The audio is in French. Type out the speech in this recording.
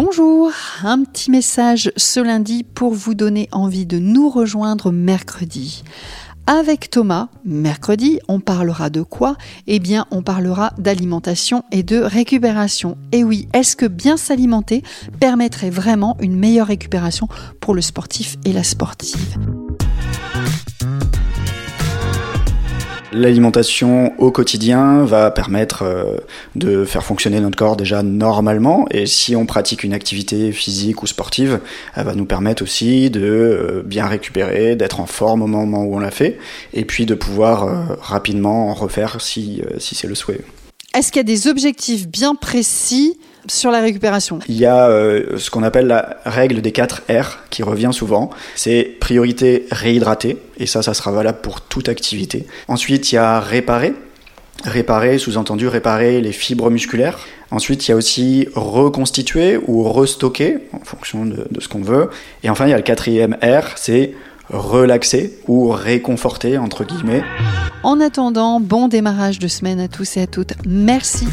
Bonjour, un petit message ce lundi pour vous donner envie de nous rejoindre mercredi. Avec Thomas, mercredi, on parlera de quoi? Eh bien, on parlera d'alimentation et de récupération. Et oui, est-ce que bien s'alimenter permettrait vraiment une meilleure récupération pour le sportif et la sportive? L'alimentation au quotidien va permettre euh, de faire fonctionner notre corps déjà normalement et si on pratique une activité physique ou sportive, elle va nous permettre aussi de euh, bien récupérer, d'être en forme au moment où on l'a fait et puis de pouvoir euh, rapidement en refaire si, si c'est le souhait. Est-ce qu'il y a des objectifs bien précis sur la récupération Il y a euh, ce qu'on appelle la règle des 4 R qui revient souvent. C'est priorité réhydrater, et ça, ça sera valable pour toute activité. Ensuite, il y a réparer. Réparer, sous-entendu réparer les fibres musculaires. Ensuite, il y a aussi reconstituer ou restocker, en fonction de, de ce qu'on veut. Et enfin, il y a le quatrième R, c'est relaxer ou réconforter, entre guillemets. En attendant, bon démarrage de semaine à tous et à toutes. Merci